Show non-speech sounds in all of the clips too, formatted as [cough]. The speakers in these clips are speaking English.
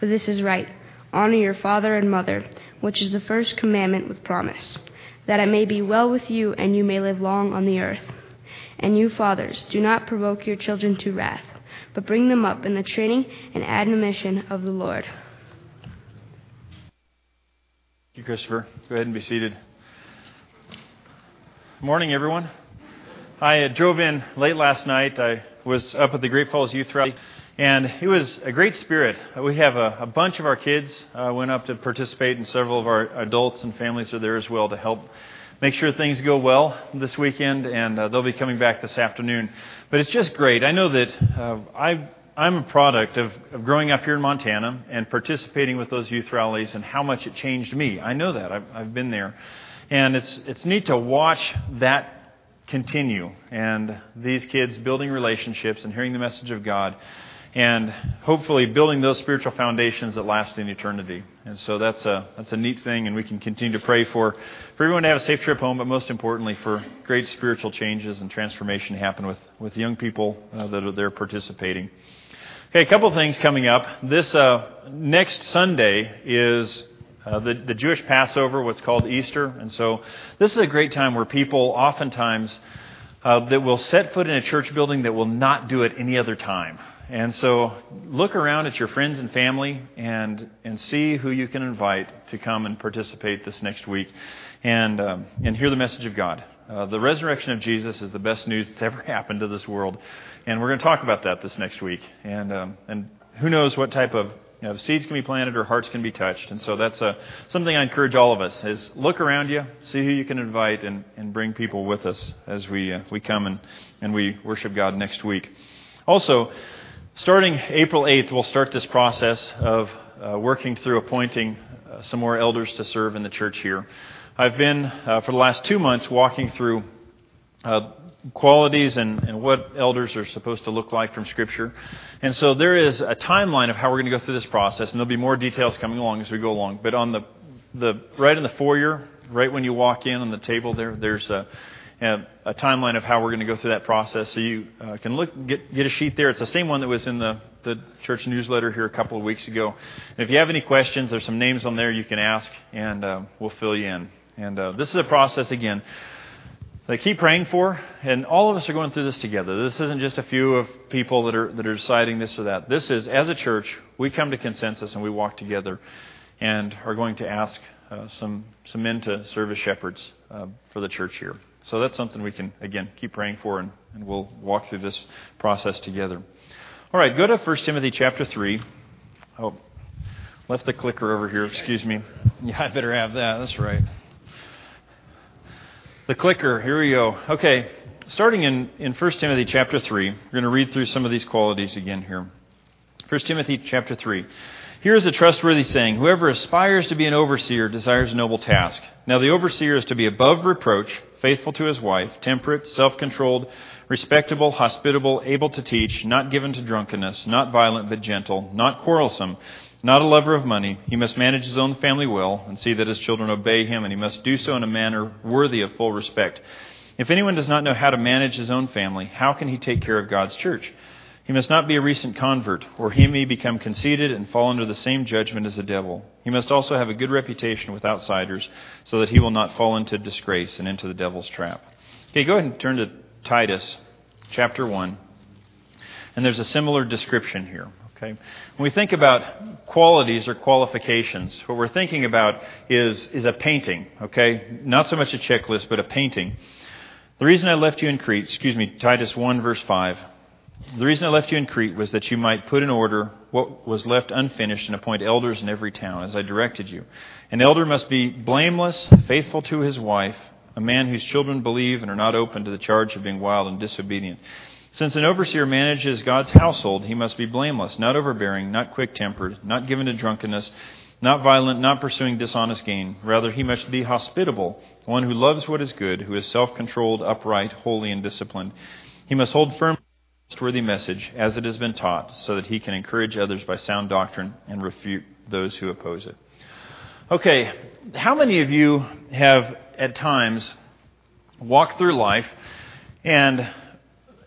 For this is right. Honor your father and mother, which is the first commandment with promise, that it may be well with you and you may live long on the earth. And you, fathers, do not provoke your children to wrath, but bring them up in the training and admonition of the Lord. Thank you, Christopher. Go ahead and be seated. Morning, everyone. I drove in late last night. I was up at the Great Falls Youth Rally, and it was a great spirit. We have a, a bunch of our kids uh, went up to participate, and several of our adults and families are there as well to help make sure things go well this weekend, and uh, they'll be coming back this afternoon. But it's just great. I know that uh, I I'm a product of, of growing up here in Montana and participating with those youth rallies and how much it changed me. I know that. I've, I've been there. And it's, it's neat to watch that continue and these kids building relationships and hearing the message of God and hopefully building those spiritual foundations that last in eternity. And so that's a, that's a neat thing, and we can continue to pray for, for everyone to have a safe trip home, but most importantly, for great spiritual changes and transformation to happen with, with young people uh, that are there participating. Okay, a couple things coming up. This uh, next Sunday is uh, the, the Jewish Passover, what's called Easter. And so this is a great time where people oftentimes uh, that will set foot in a church building that will not do it any other time. And so look around at your friends and family and, and see who you can invite to come and participate this next week and, um, and hear the message of God. Uh, the resurrection of Jesus is the best news that's [laughs] ever happened to this world. And we're going to talk about that this next week. And, um, and who knows what type of you know, seeds can be planted or hearts can be touched. And so that's uh, something I encourage all of us is look around you, see who you can invite and, and bring people with us as we, uh, we come and, and we worship God next week. Also, starting April 8th, we'll start this process of uh, working through appointing uh, some more elders to serve in the church here. I've been, uh, for the last two months, walking through uh, qualities and, and what elders are supposed to look like from Scripture. And so there is a timeline of how we're going to go through this process, and there'll be more details coming along as we go along. But on the, the right in the foyer, right when you walk in on the table there, there's a, a, timeline of how we're going to go through that process. So you uh, can look get get a sheet there. It's the same one that was in the the church newsletter here a couple of weeks ago. And if you have any questions, there's some names on there you can ask, and uh, we'll fill you in. And uh, this is a process again that keep praying for, and all of us are going through this together. This isn't just a few of people that are that are deciding this or that. This is, as a church, we come to consensus and we walk together, and are going to ask uh, some some men to serve as shepherds uh, for the church here. So that's something we can again keep praying for, and, and we'll walk through this process together. All right, go to 1 Timothy chapter three. Oh, left the clicker over here. Excuse me. Yeah, I better have that. That's right. The clicker, here we go. Okay, starting in, in 1 Timothy chapter 3, we're going to read through some of these qualities again here. 1 Timothy chapter 3. Here is a trustworthy saying Whoever aspires to be an overseer desires a noble task. Now, the overseer is to be above reproach, faithful to his wife, temperate, self controlled, respectable, hospitable, able to teach, not given to drunkenness, not violent but gentle, not quarrelsome not a lover of money. He must manage his own family well and see that his children obey him, and he must do so in a manner worthy of full respect. If anyone does not know how to manage his own family, how can he take care of God's church? He must not be a recent convert, or he may become conceited and fall under the same judgment as the devil. He must also have a good reputation with outsiders, so that he will not fall into disgrace and into the devil's trap. Okay, go ahead and turn to Titus chapter 1. And there's a similar description here. Okay? When we think about qualities or qualifications, what we're thinking about is, is a painting, okay? Not so much a checklist, but a painting. The reason I left you in Crete, excuse me, Titus 1, verse 5. The reason I left you in Crete was that you might put in order what was left unfinished and appoint elders in every town, as I directed you. An elder must be blameless, faithful to his wife, a man whose children believe and are not open to the charge of being wild and disobedient. Since an overseer manages God's household, he must be blameless, not overbearing, not quick tempered, not given to drunkenness, not violent, not pursuing dishonest gain. Rather, he must be hospitable, one who loves what is good, who is self controlled, upright, holy, and disciplined. He must hold firm trustworthy message as it has been taught, so that he can encourage others by sound doctrine and refute those who oppose it. Okay, how many of you have at times walked through life and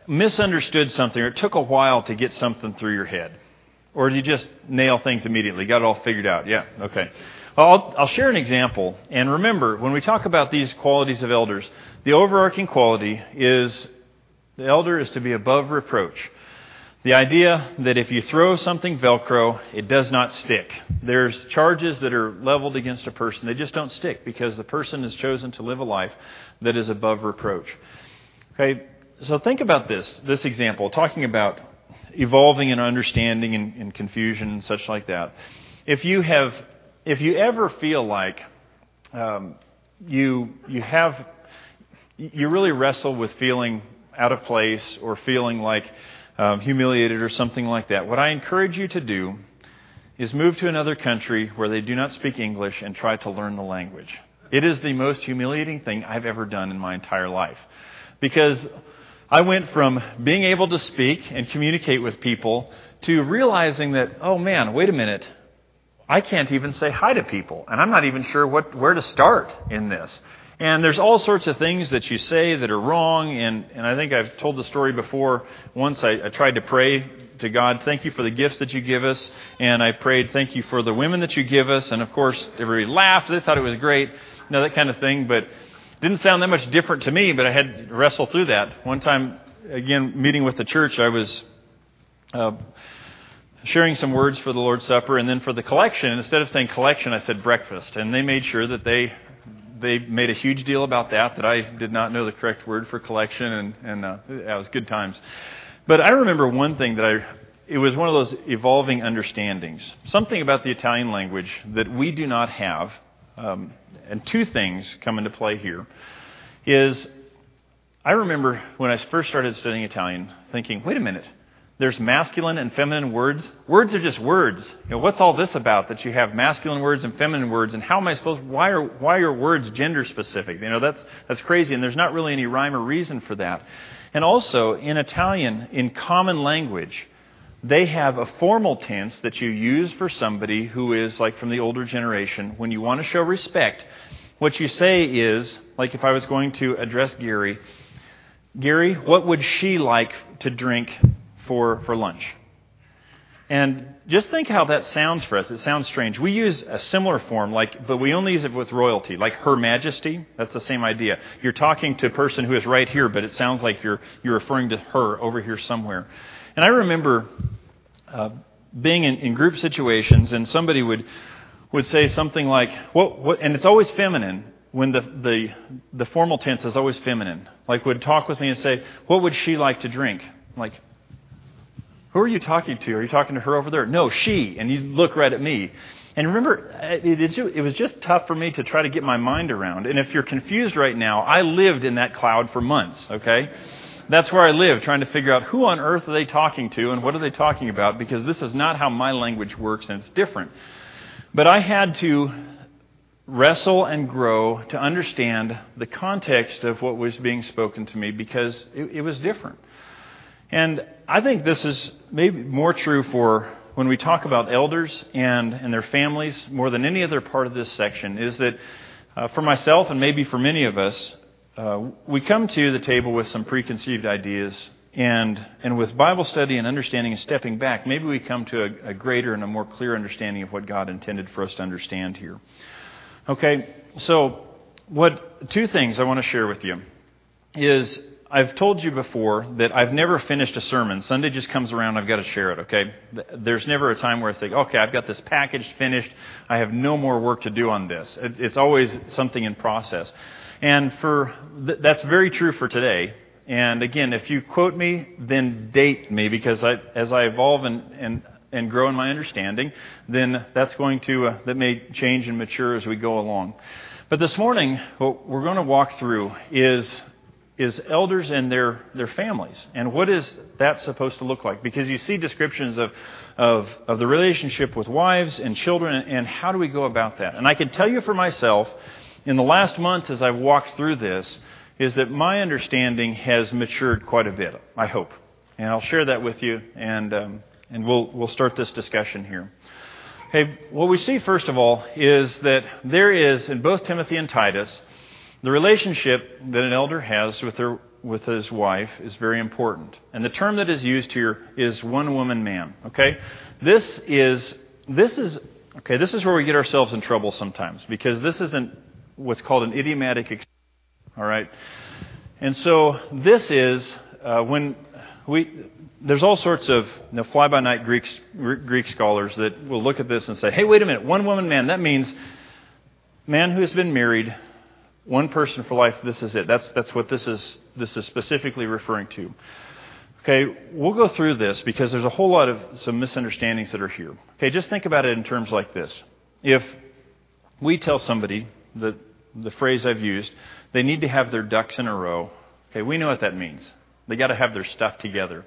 misunderstood something or it took a while to get something through your head. Or do you just nail things immediately? Got it all figured out? Yeah, okay. Well, I'll, I'll share an example. And remember, when we talk about these qualities of elders, the overarching quality is the elder is to be above reproach. The idea that if you throw something Velcro, it does not stick. There's charges that are leveled against a person. They just don't stick because the person has chosen to live a life that is above reproach. Okay, so think about this, this example, talking about evolving and understanding and, and confusion and such like that. If you have, if you ever feel like um, you you have, you really wrestle with feeling out of place or feeling like um, humiliated or something like that, what I encourage you to do is move to another country where they do not speak English and try to learn the language. It is the most humiliating thing I've ever done in my entire life. Because I went from being able to speak and communicate with people to realizing that, oh man, wait a minute, I can't even say hi to people, and I'm not even sure what, where to start in this. And there's all sorts of things that you say that are wrong. And, and I think I've told the story before. Once I, I tried to pray to God, thank you for the gifts that you give us. And I prayed, thank you for the women that you give us. And of course, everybody laughed. They thought it was great. You know, that kind of thing. But didn't sound that much different to me, but I had to wrestle through that. One time, again, meeting with the church, I was. Uh, sharing some words for the Lord's Supper, and then for the collection, instead of saying collection, I said breakfast. And they made sure that they they made a huge deal about that, that I did not know the correct word for collection, and, and uh, it was good times. But I remember one thing that I, it was one of those evolving understandings. Something about the Italian language that we do not have, um, and two things come into play here, is I remember when I first started studying Italian thinking, wait a minute, there's masculine and feminine words. Words are just words. You know, what's all this about that you have masculine words and feminine words? And how am I supposed? Why are why are words gender specific? You know, that's that's crazy, and there's not really any rhyme or reason for that. And also in Italian, in common language, they have a formal tense that you use for somebody who is like from the older generation. When you want to show respect, what you say is like if I was going to address Gary. Gary, what would she like to drink for, for lunch. And just think how that sounds for us. It sounds strange. We use a similar form, like, but we only use it with royalty, like Her Majesty. That's the same idea. You're talking to a person who is right here, but it sounds like you're, you're referring to her over here somewhere. And I remember uh, being in, in group situations, and somebody would, would say something like, what, what, and it's always feminine when the, the, the formal tense is always feminine. Like, would talk with me and say, What would she like to drink? I'm like, who are you talking to? Are you talking to her over there? No, she. And you look right at me. And remember, it, was just tough for me to try to get my mind around. And if you're confused right now, I lived in that cloud for months, okay? That's where I lived, trying to figure out who on earth are they talking to and what are they talking about, because this is not how my language works and it's different. But I had to wrestle and grow to understand the context of what was being spoken to me because it, it was different. And I think this is maybe more true for when we talk about elders and, and their families more than any other part of this section, is that uh, for myself and maybe for many of us, uh, we come to the table with some preconceived ideas. And, and with Bible study and understanding and stepping back, maybe we come to a, a greater and a more clear understanding of what God intended for us to understand here. Okay, so what two things I want to share with you is I've told you before that I've never finished a sermon. Sunday just comes around, I've got to share it, okay? There's never a time where I think, okay, I've got this package finished, I have no more work to do on this. It's always something in process. And for that's very true for today. And again, if you quote me, then date me because I, as I evolve and, and, and grow in my understanding, then that's going to, uh, that may change and mature as we go along. But this morning, what we're going to walk through is is elders and their, their families. And what is that supposed to look like? Because you see descriptions of, of, of the relationship with wives and children, and how do we go about that? And I can tell you for myself, in the last months as I've walked through this, is that my understanding has matured quite a bit, I hope. And I'll share that with you, and, um, and we'll, we'll start this discussion here. Okay, what we see, first of all, is that there is, in both Timothy and Titus, the relationship that an elder has with their, with his wife is very important. And the term that is used here is one woman man. Okay? This is this is okay, this is where we get ourselves in trouble sometimes because this isn't what's called an idiomatic all right? And so this is uh, when we there's all sorts of you know, fly-by-night Greek Greek scholars that will look at this and say, "Hey, wait a minute, one woman man. That means man who has been married, one person for life. This is it. That's that's what this is. This is specifically referring to." Okay, we'll go through this because there's a whole lot of some misunderstandings that are here. Okay, just think about it in terms like this. If we tell somebody that the phrase I've used, they need to have their ducks in a row. Okay, we know what that means. They got to have their stuff together.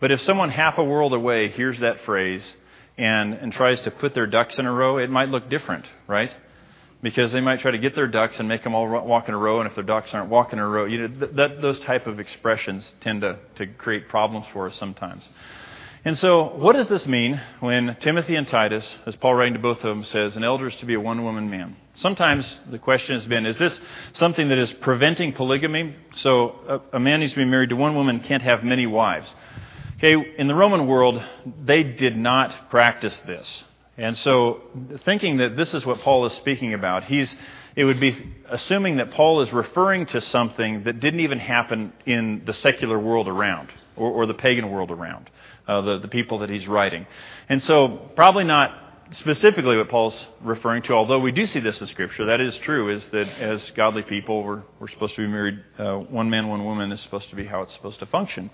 But if someone half a world away hears that phrase and, and tries to put their ducks in a row, it might look different, right? Because they might try to get their ducks and make them all walk in a row, and if their ducks aren't walking in a row, you know, th- that, those type of expressions tend to, to create problems for us sometimes. And so, what does this mean when Timothy and Titus, as Paul writing to both of them says, an elder is to be a one woman man? Sometimes the question has been, is this something that is preventing polygamy? So, a, a man needs to be married to one woman, can't have many wives. Okay, in the Roman world, they did not practice this. And so, thinking that this is what Paul is speaking about, he's, it would be assuming that Paul is referring to something that didn't even happen in the secular world around, or, or the pagan world around, uh, the, the people that he's writing. And so, probably not specifically what Paul's referring to, although we do see this in Scripture. That is true, is that as godly people, we're, we're supposed to be married, uh, one man, one woman is supposed to be how it's supposed to function.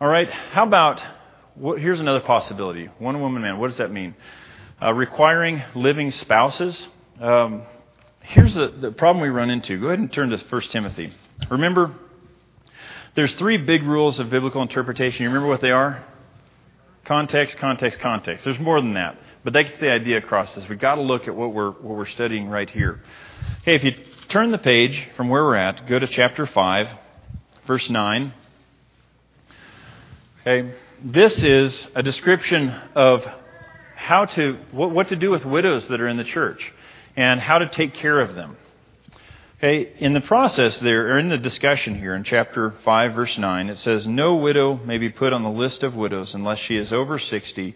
All right, how about, here's another possibility one woman, man. What does that mean? Uh, requiring living spouses. Um, here's the, the problem we run into. Go ahead and turn to 1 Timothy. Remember, there's three big rules of biblical interpretation. You remember what they are? Context, context, context. There's more than that. But that gets the idea across Is We've got to look at what we're, what we're studying right here. Okay, if you turn the page from where we're at, go to chapter 5, verse 9. Okay, this is a description of how to, what, what to do with widows that are in the church and how to take care of them. Okay, in the process there, or in the discussion here in chapter 5, verse 9, it says, No widow may be put on the list of widows unless she is over 60,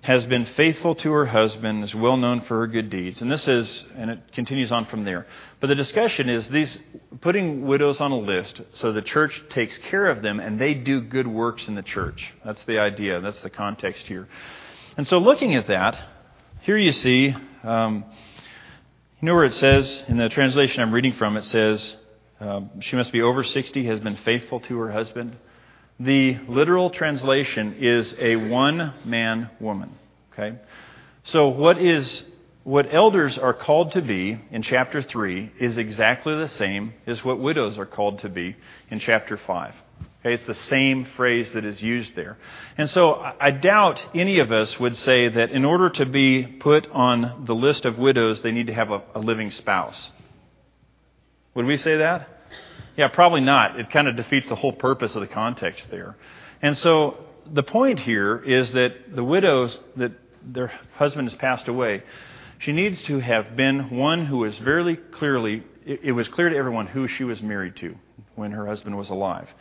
has been faithful to her husband, is well known for her good deeds. And this is, and it continues on from there. But the discussion is these putting widows on a list so the church takes care of them and they do good works in the church. That's the idea. That's the context here. And so, looking at that, here you see, um, you know where it says, in the translation I'm reading from, it says, um, she must be over 60, has been faithful to her husband. The literal translation is a one man woman. Okay? So, what is what elders are called to be in chapter 3 is exactly the same as what widows are called to be in chapter 5. Okay, it's the same phrase that is used there. And so I doubt any of us would say that in order to be put on the list of widows, they need to have a, a living spouse. Would we say that? Yeah, probably not. It kind of defeats the whole purpose of the context there. And so the point here is that the widows that their husband has passed away, she needs to have been one who was very clearly, it was clear to everyone who she was married to when her husband was alive.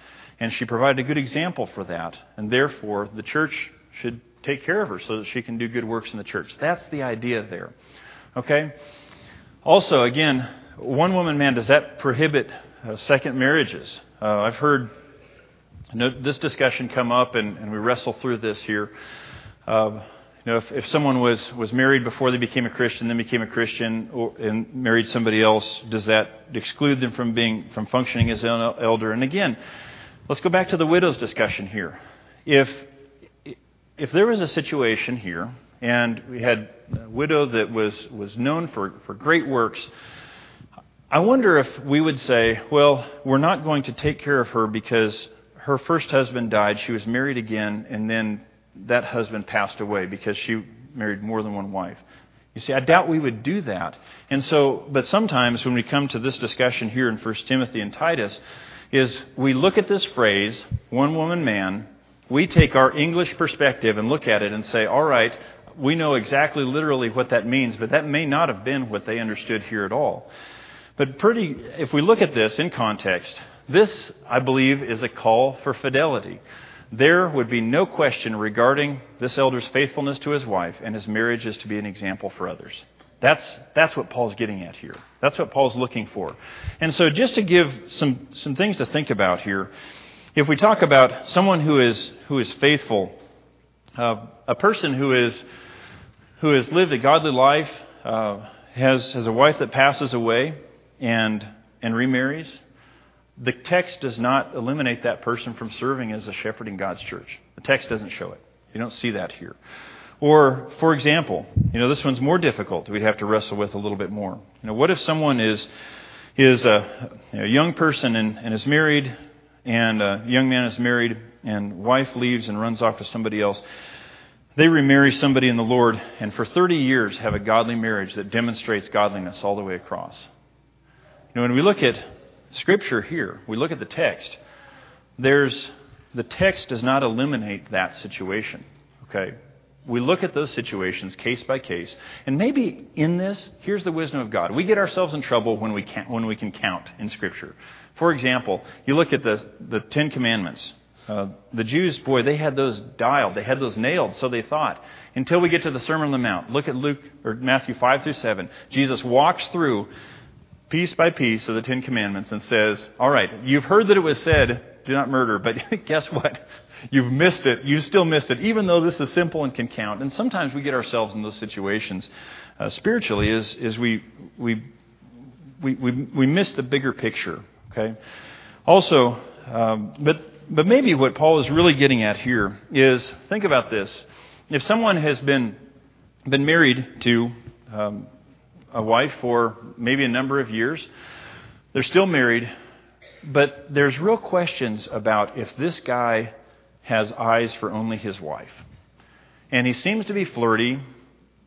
And she provided a good example for that. And therefore, the church should take care of her so that she can do good works in the church. That's the idea there. Okay? Also, again, one woman man, does that prohibit uh, second marriages? Uh, I've heard this discussion come up, and, and, we wrestle through this here. Uh, you know, if, if someone was, was married before they became a Christian, then became a Christian, or, and married somebody else, does that exclude them from being from functioning as an elder? And again, Let's go back to the widow's discussion here. If, if there was a situation here, and we had a widow that was, was known for, for great works, I wonder if we would say, well, we're not going to take care of her because her first husband died, she was married again, and then that husband passed away because she married more than one wife. You see, I doubt we would do that. And so, but sometimes when we come to this discussion here in 1 Timothy and Titus, is we look at this phrase, one woman man, we take our English perspective and look at it and say, all right, we know exactly literally what that means, but that may not have been what they understood here at all. But pretty, if we look at this in context, This, I believe, is a call for fidelity. There would be no question regarding this elder's faithfulness to his wife, and his marriage is to be an example for others. That's, that's what Paul's getting at here. That's what Paul's looking for. And so, just to give some, some things to think about here, if we talk about someone who is, who is faithful, uh, a person who, is, who has lived a godly life, uh, has, has a wife that passes away and, and remarries, the text does not eliminate that person from serving as a shepherd in God's church. The text doesn't show it. You don't see that here. Or, for example, you know, this one's more difficult. We'd have to wrestle with a little bit more. You know, what if someone is is a, young person and, and is married, and a young man is married, and wife leaves and runs off with somebody else? They remarry somebody in the Lord, and for 30 years have a godly marriage that demonstrates godliness all the way across. You know, when we look at Scripture here, we look at the text, there's the text does not eliminate that situation. Okay? We look at those situations case by case, and maybe in this, here's the wisdom of God. We get ourselves in trouble when we can, when we can count in Scripture. For example, you look at the, the Ten Commandments. Uh, the Jews, boy, they had those dialed, they had those nailed, so they thought. Until we get to the Sermon on the Mount, look at Luke or Matthew five through seven. Jesus walks through piece by piece of the Ten Commandments and says, All right, you've heard that it was said, do not murder, but [laughs] guess what? You've missed it. You still missed it, even though this is simple and can count. And sometimes we get ourselves in those situations uh, spiritually is, is we, we, we, we, we miss the bigger picture. Okay? Also, um, but, but maybe what Paul is really getting at here is think about this. If someone has been, been married to um, a wife for maybe a number of years. They're still married, but there's real questions about if this guy has eyes for only his wife. And he seems to be flirty.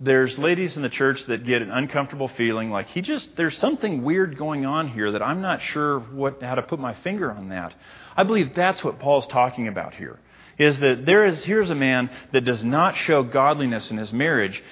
There's ladies in the church that get an uncomfortable feeling like he just there's something weird going on here that I'm not sure what how to put my finger on that. I believe that's what Paul's talking about here. Is that there is here's a man that does not show godliness in his marriage,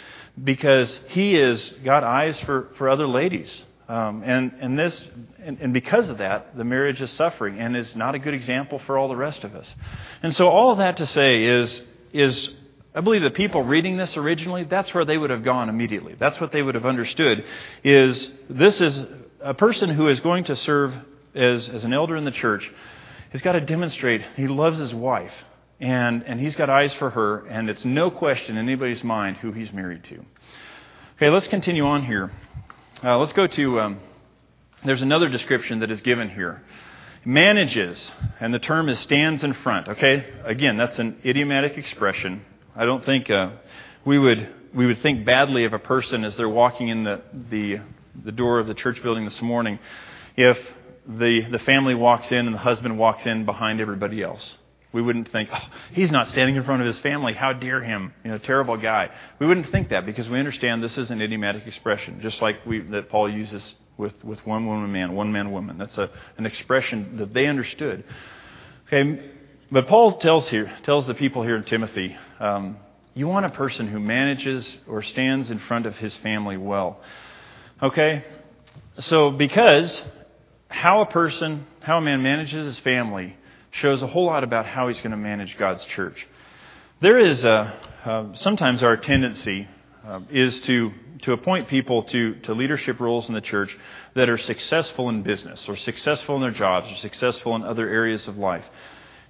because he has got eyes for, for other ladies. Um, and, and, this, and, and because of that, the marriage is suffering and is not a good example for all the rest of us. And so, all of that to say is, is I believe the people reading this originally, that's where they would have gone immediately. That's what they would have understood is this is a person who is going to serve as, as an elder in the church has got to demonstrate he loves his wife and, and he's got eyes for her, and it's no question in anybody's mind who he's married to. Okay, let's continue on here. Uh, let's go to, um, there's another description that is given here. Manages, and the term is stands in front. Okay, again, that's an idiomatic expression. I don't think uh, we would we would think badly of a person as they're walking in the, the the door of the church building this morning if the the family walks in and the husband walks in behind everybody else. We wouldn't think, oh, he's not standing in front of his family. How dare him? You know, terrible guy. We wouldn't think that because we understand this is an idiomatic expression, just like we, that Paul uses with, with one woman man, one man woman. That's a, an expression that they understood. Okay, but Paul tells here tells the people here in Timothy, um, you want a person who manages or stands in front of his family well. Okay, so because how a person, how a man manages his family shows a whole lot about how he's going to manage God's church. There is a, uh, sometimes our tendency uh, is to, to appoint people to, to leadership roles in the church that are successful in business or successful in their jobs or successful in other areas of life.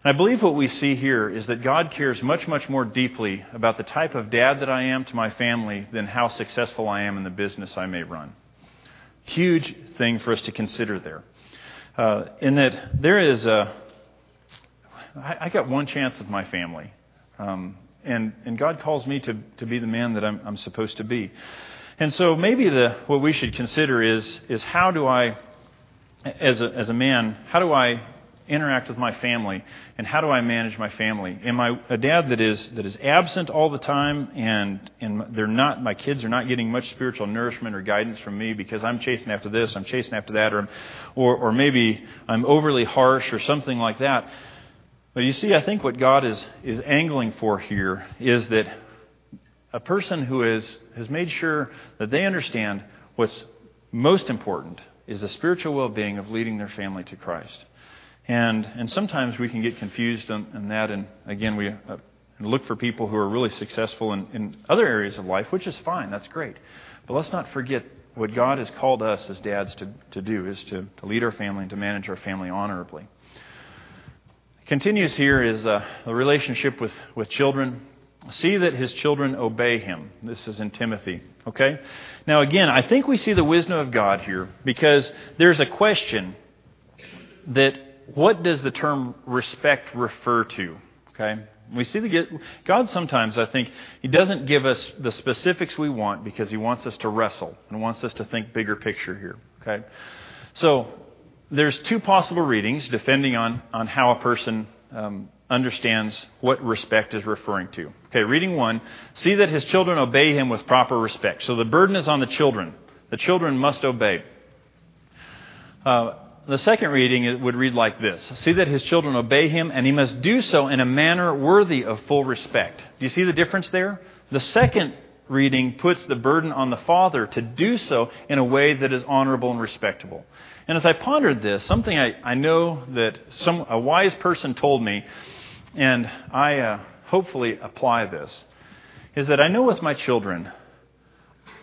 And I believe what we see here is that God cares much, much more deeply about the type of dad that I am to my family than how successful I am in the business I may run. Huge thing for us to consider there. Uh, in that there is a, I, I got one chance with my family. Um, and, and God calls me to, to be the man that I'm, I'm supposed to be. And so maybe the, what we should consider is, is how do I, as a, as a man, how do I interact with my family and how do I manage my family? Am I a dad that is, that is absent all the time and, and they're not, my kids are not getting much spiritual nourishment or guidance from me because I'm chasing after this, I'm chasing after that, or, or, or maybe I'm overly harsh or something like that. But you see, I think what God is, is angling for here is that a person who is, has made sure that they understand what's most important is the spiritual well being of leading their family to Christ. And, and sometimes we can get confused on, on that. And again, we uh, look for people who are really successful in, in other areas of life, which is fine. That's great. But let's not forget what God has called us as dads to, to do is to, to lead our family and to manage our family honorably. Continues here is uh, the relationship with, with children. See that his children obey him. This is in Timothy. Okay? Now, again, I think we see the wisdom of God here because there's a question that what does the term respect refer to? Okay? We see the God sometimes, I think, He doesn't give us the specifics we want because He wants us to wrestle and wants us to think bigger picture here. Okay? So, there's two possible readings depending on, on how a person um, understands what respect is referring to. Okay, reading one see that his children obey him with proper respect. So the burden is on the children. The children must obey. Uh, the second reading would read like this See that his children obey him, and he must do so in a manner worthy of full respect. Do you see the difference there? The second reading puts the burden on the father to do so in a way that is honorable and respectable. And as I pondered this, something I, I know that some, a wise person told me, and I uh, hopefully apply this, is that I know with my children,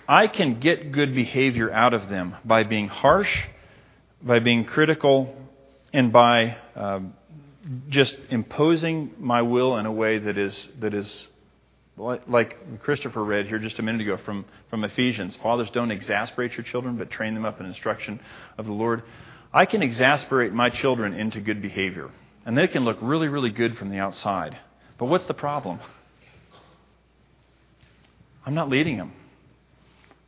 I can get good behavior out of them by being harsh by being critical and by um, just imposing my will in a way that is that is like Christopher read here just a minute ago from, from Ephesians. Fathers, don't exasperate your children, but train them up in instruction of the Lord. I can exasperate my children into good behavior, and they can look really, really good from the outside. But what's the problem? I'm not leading them.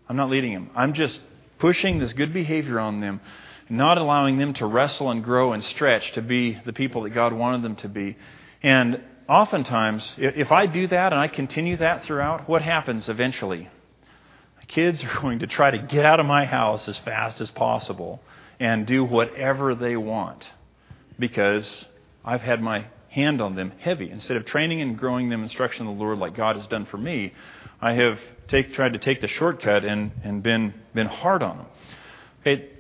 I'm not leading them. I'm just pushing this good behavior on them not allowing them to wrestle and grow and stretch to be the people that God wanted them to be. And oftentimes, if I do that and I continue that throughout, what happens eventually? Kids are [laughs] going to try to get out of my house as fast as possible and do whatever they want because I've had my hand on them heavy. Instead of training and growing them instruction of the Lord like God has done for me, I have take, tried to take the shortcut and, and been, been hard on them.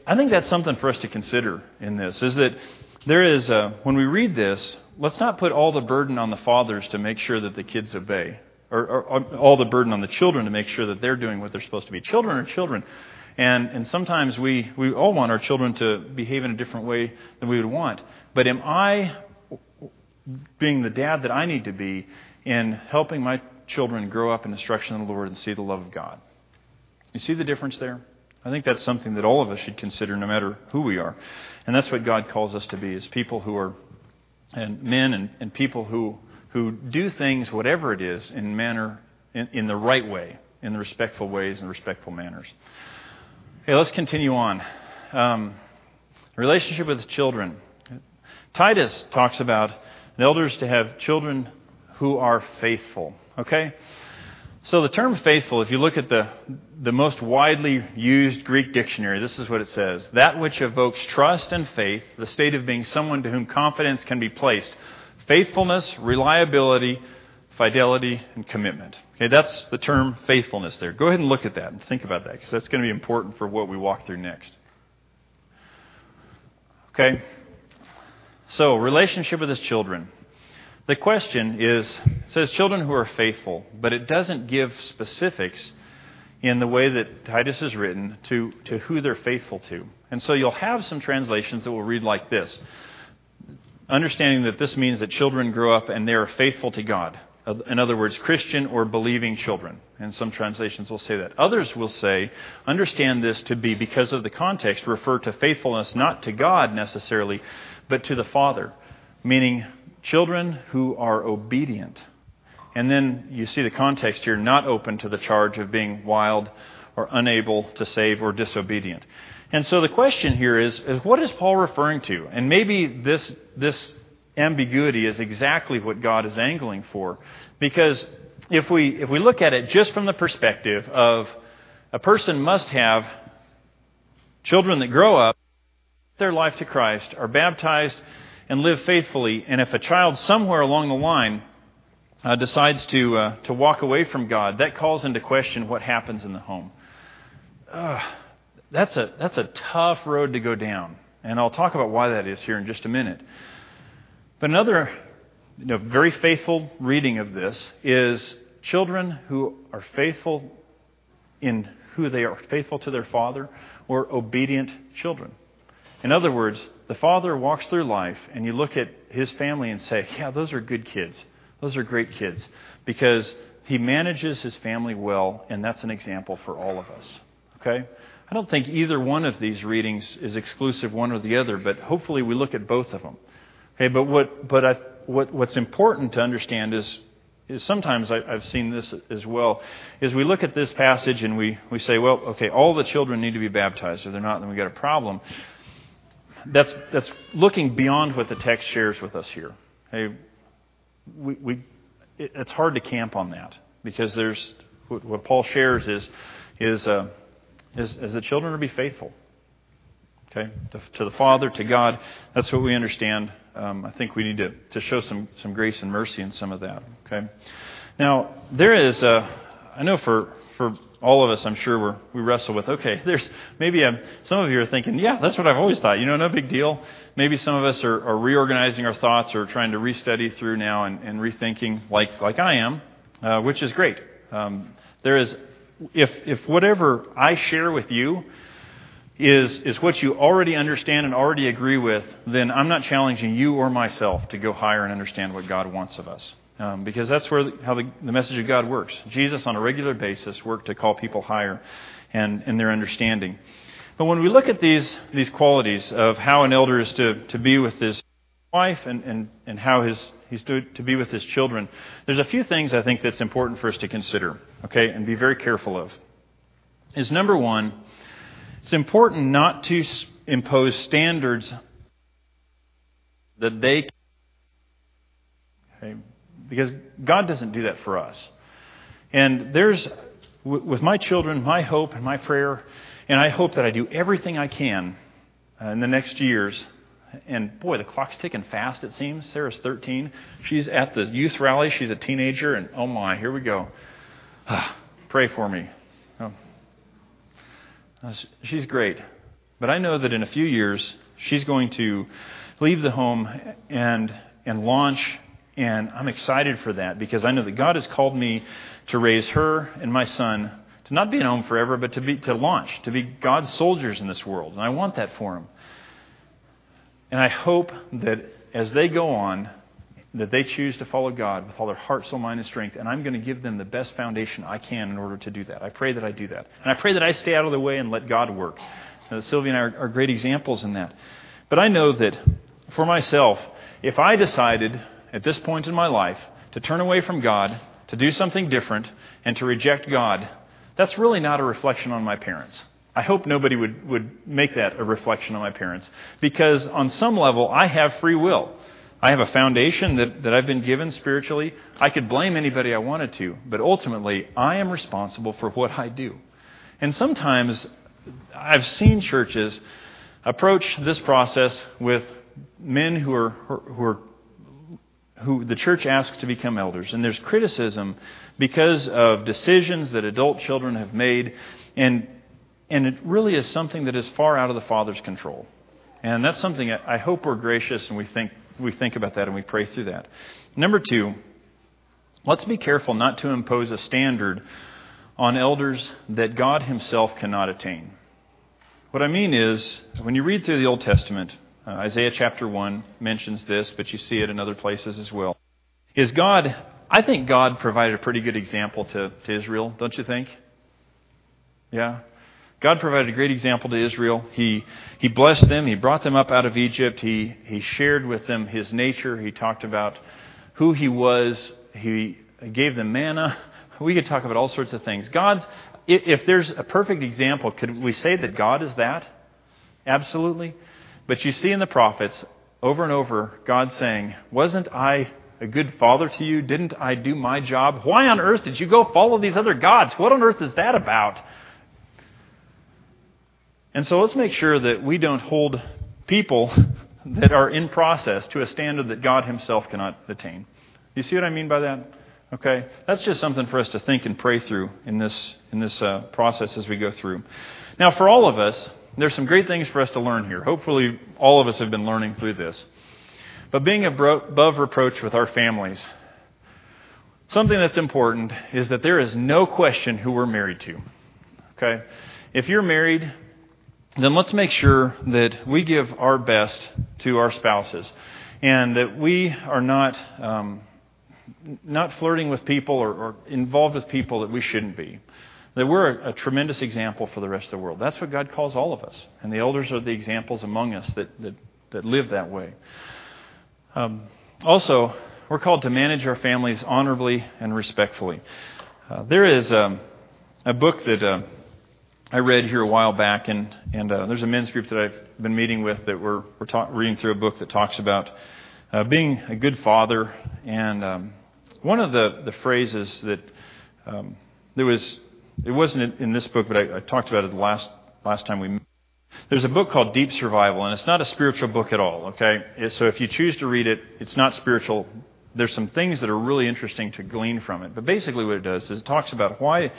I think that's something for us to consider in this is that there is, a, when we read this, let's not put all the burden on the fathers to make sure that the kids obey, or, or, or all the burden on the children to make sure that they're doing what they're supposed to be. Children are children. And, and sometimes we, we all want our children to behave in a different way than we would want. But am I being the dad that I need to be in helping my children grow up in the instruction of the Lord and see the love of God? You see the difference there? I think that's something that all of us should consider no matter who we are. And that's what God calls us to be, is people who are and men and, and people who who do things, whatever it is, in manner in, in the right way, in the respectful ways and respectful manners. Okay, let's continue on. Um, relationship with children. Titus talks about elders to have children who are faithful. Okay? So the term faithful, if you look at the, the most widely used Greek dictionary, this is what it says. That which evokes trust and faith, the state of being someone to whom confidence can be placed. Faithfulness, reliability, fidelity, and commitment. Okay, that's the term faithfulness there. Go ahead and look at that and think about that because that's going to be important for what we walk through next. Okay? So, relationship with his children. The question is says children who are faithful, but it doesn't give specifics in the way that Titus is written to, to who they're faithful to. And so you'll have some translations that will read like this understanding that this means that children grow up and they are faithful to God. In other words, Christian or believing children. And some translations will say that. Others will say, understand this to be, because of the context, refer to faithfulness not to God necessarily, but to the Father. Meaning, Children who are obedient. And then you see the context here not open to the charge of being wild or unable to save or disobedient. And so the question here is, is what is Paul referring to? And maybe this, this ambiguity is exactly what God is angling for. Because if we, if we look at it just from the perspective of a person must have children that grow up, their life to Christ, are baptized, and live faithfully. And if a child somewhere along the line uh, decides to, uh, to walk away from God, that calls into question what happens in the home. Uh, that's, a, that's a tough road to go down. And I'll talk about why that is here in just a minute. But another you know, very faithful reading of this is children who are faithful in who they are, faithful to their father, or obedient children. In other words, the father walks through life, and you look at his family and say, Yeah, those are good kids. Those are great kids. Because he manages his family well, and that's an example for all of us. Okay? I don't think either one of these readings is exclusive one or the other, but hopefully we look at both of them. Okay, but what, but I, what, what's important to understand is, is sometimes I, I've seen this as well, is we look at this passage and we, we say, well, okay, all the children need to be baptized. If they're not, then we've got a problem. That's, that's looking beyond what the text shares with us here. Hey, we, we, it, it's hard to camp on that because there's what, what Paul shares is, is, uh, is, is the children to be faithful. Okay, to, to, the Father, to God. That's what we understand. Um, I think we need to, to show some, some grace and mercy in some of that. Okay. Now there is, uh, I know for for all of us, I'm sure we wrestle with. Okay, [laughs] there's maybe um, some of you are thinking, yeah, that's what I've always thought. You know, no big deal. Maybe some of us are, are reorganizing our thoughts or trying to restudy through now and, and rethinking, like like I am, uh, which is great. Um, there is, if if whatever I share with you is, is what you already understand and already agree with, then I'm not challenging you or myself to go higher and understand what God wants of us. Um, because that's where the, how the, the, message of God works. Jesus, on a regular basis, worked to call people higher and in their understanding. But when we look at these, these qualities of how an elder is to, to be with his wife and, and, and how his, he's to, to be with his children, there's a few things I think that's important for us to consider, okay, and be very careful of. Is number one, it's important not to impose standards that they okay, because God doesn't do that for us. And there's with my children, my hope and my prayer, and I hope that I do everything I can uh, in the next years. And boy, the clock's ticking fast, it seems. Sarah's 13. She's at the youth rally. She's a teenager, and oh my, here we go. Pray for me. She's great. But I know that in a few years, she's going to leave the home and, and launch. And I'm excited for that because I know that God has called me to raise her and my son to not be at home forever, but to, be, to launch, to be God's soldiers in this world. And I want that for them. And I hope that as they go on, that they choose to follow God with all their heart, soul, mind, and strength, and I'm going to give them the best foundation I can in order to do that. I pray that I do that. And I pray that I stay out of the way and let God work. Uh, Sylvia and I are, are great examples in that. But I know that for myself, if I decided at this point in my life to turn away from God, to do something different, and to reject God, that's really not a reflection on my parents. I hope nobody would, would make that a reflection on my parents because on some level I have free will. I have a foundation that, that I've been given spiritually. I could blame anybody I wanted to, but ultimately, I am responsible for what I do. And sometimes I've seen churches approach this process with men who are, who are who the church asks to become elders. And there's criticism because of decisions that adult children have made. And, and it really is something that is far out of the Father's control. And that's something I hope we're gracious and we think we think about that and we pray through that. Number two, let's be careful not to impose a standard on elders that God Himself cannot attain. What I mean is, when you read through the Old Testament, uh, Isaiah chapter 1 mentions this, but you see it in other places as well. Is God, I think God provided a pretty good example to, to Israel, don't you think? Yeah? God provided a great example to Israel. He, he blessed them. He brought them up out of Egypt. He, he shared with them his nature. He talked about who he was. He gave them manna. [laughs] We could talk about all sorts of things. God's, if there's a perfect example, could we say that God is that? Absolutely. But you see in the prophets over and over God saying, Wasn't I a good father to you? Didn't I do my job? Why on earth did you go follow these other gods? What on earth is that about? And so let's make sure that we don't hold people [laughs] that are in process to a standard that God Himself cannot attain. You see what I mean by that? Okay? That's just something for us to think and pray through in this, in this uh, process as we go through. Now, for all of us, There's some great things for us to learn here. Hopefully, all of us have been learning through this. But being above reproach with our families, something that's important is that there is no question who we're married to. Okay? If you're married, then let's make sure that we give our best to our spouses and that we are not. Um, not flirting with people or, or, involved with people that we shouldn't be. That we're a, a, tremendous example for the rest of the world. That's what God calls all of us. And the elders are the examples among us that, that, that live that way. Um, also, we're called to manage our families honorably and respectfully. Uh, there is um, a book that uh, I read here a while back, and, and uh, there's a men's group that I've been meeting with that we're, we're talk, reading through a book that talks about uh, being a good father. And um, one of the, the phrases that um, there was, it wasn't in this book, but I, I talked about it the last, last time we met. There's a book called Deep Survival, and it's not a spiritual book at all, okay? So if you choose to read it, it's not spiritual. There's some things that are really interesting to glean from it. But basically, what it does is it talks about why,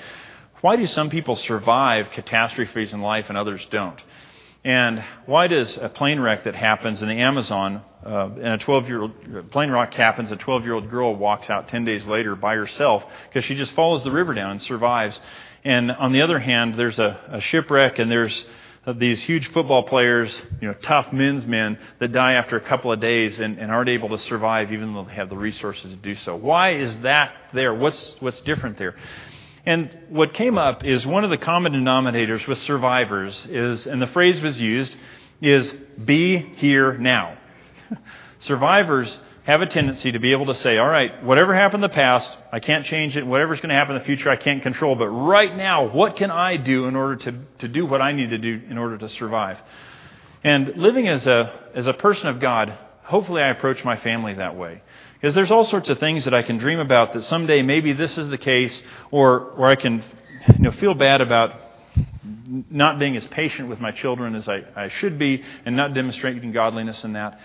why do some people survive catastrophes in life and others don't? And why does a plane wreck that happens in the Amazon uh, and a 12 year old plane wreck happens, a 12 year old girl walks out 10 days later by herself because she just follows the river down and survives. And on the other hand, there's a, a shipwreck and there's uh, these huge football players, you know, tough men's men that die after a couple of days and, and aren't able to survive even though they have the resources to do so. Why is that there? What's, what's different there? And what came up is one of the common denominators with survivors is, and the phrase was used, is be here now. [laughs] survivors have a tendency to be able to say, all right, whatever happened in the past, I can't change it. Whatever's going to happen in the future, I can't control. But right now, what can I do in order to, to do what I need to do in order to survive? And living as a, as a person of God, hopefully I approach my family that way. Because there's all sorts of things that I can dream about that someday maybe this is the case, or, or I can you know, feel bad about not being as patient with my children as I, I should be and not demonstrating godliness in that.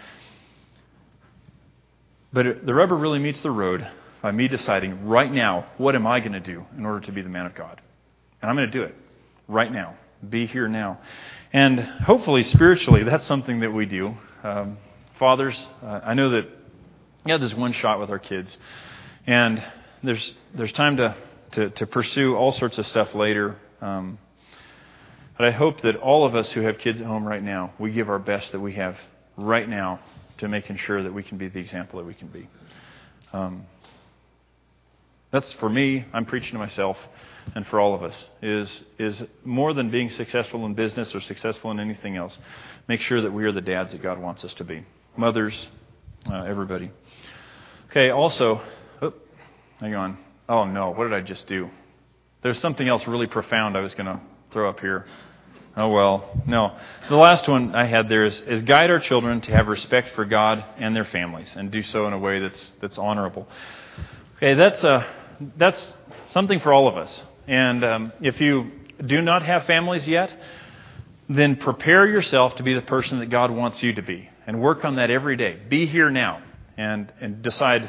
But it, the rubber really meets the road by me deciding right now, what am I going to do in order to be the man of God? And I'm going to do it right now. Be here now. And hopefully, spiritually, that's something that we do. Um, fathers, uh, I know that we have this one shot with our kids, and there's there's time to to, to pursue all sorts of stuff later. Um, but I hope that all of us who have kids at home right now, we give our best that we have right now to making sure that we can be the example that we can be. Um, that's for me. I'm preaching to myself, and for all of us is is more than being successful in business or successful in anything else. Make sure that we are the dads that God wants us to be. Mothers, uh, everybody. Okay, also, oh, hang on. Oh no, what did I just do? There's something else really profound I was going to throw up here. Oh well, no. The last one I had there is, is guide our children to have respect for God and their families, and do so in a way that's that's honorable. Okay, that's uh, that's something for all of us. And um, if you do not have families yet, then prepare yourself to be the person that God wants you to be, and work on that every day. Be here now and, and decide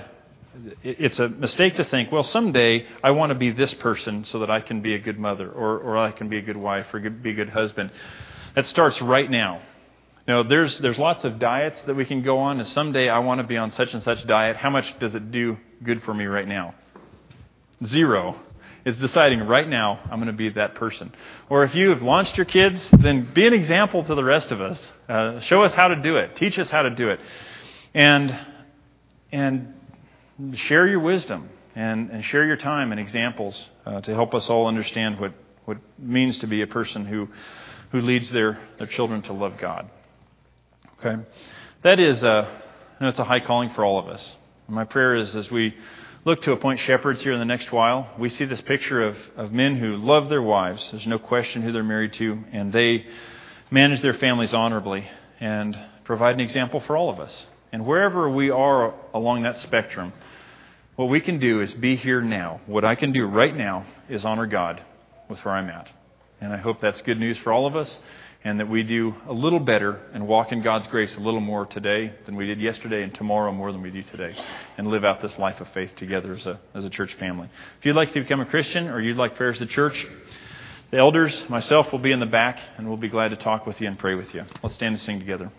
it's a mistake to think, well, someday I want to be this person so that I can be a good mother or, or I can be a good wife or be a good husband. That starts right now. Now, there's, there's lots of diets that we can go on, and someday I want to be on such and such diet. How much does it do good for me right now? Zero. It's deciding right now I'm going to be that person. Or if you have launched your kids, then be an example to the rest of us. Uh, show us how to do it. Teach us how to do it. And and share your wisdom and, and share your time and examples uh, to help us all understand what, what it means to be a person who, who leads their, their children to love God. Okay? That is a, you know, it's a high calling for all of us. And my prayer is as we look to appoint shepherds here in the next while, we see this picture of, of men who love their wives. There's no question who they're married to, and they manage their families honorably and provide an example for all of us. And wherever we are along that spectrum, what we can do is be here now. What I can do right now is honor God with where I'm at. And I hope that's good news for all of us and that we do a little better and walk in God's grace a little more today than we did yesterday and tomorrow more than we do today and live out this life of faith together as a, as a church family. If you'd like to become a Christian or you'd like prayers to church, The elders, myself, will be in the back, and we'll be glad to talk with you and pray with you. Let's stand and sing together.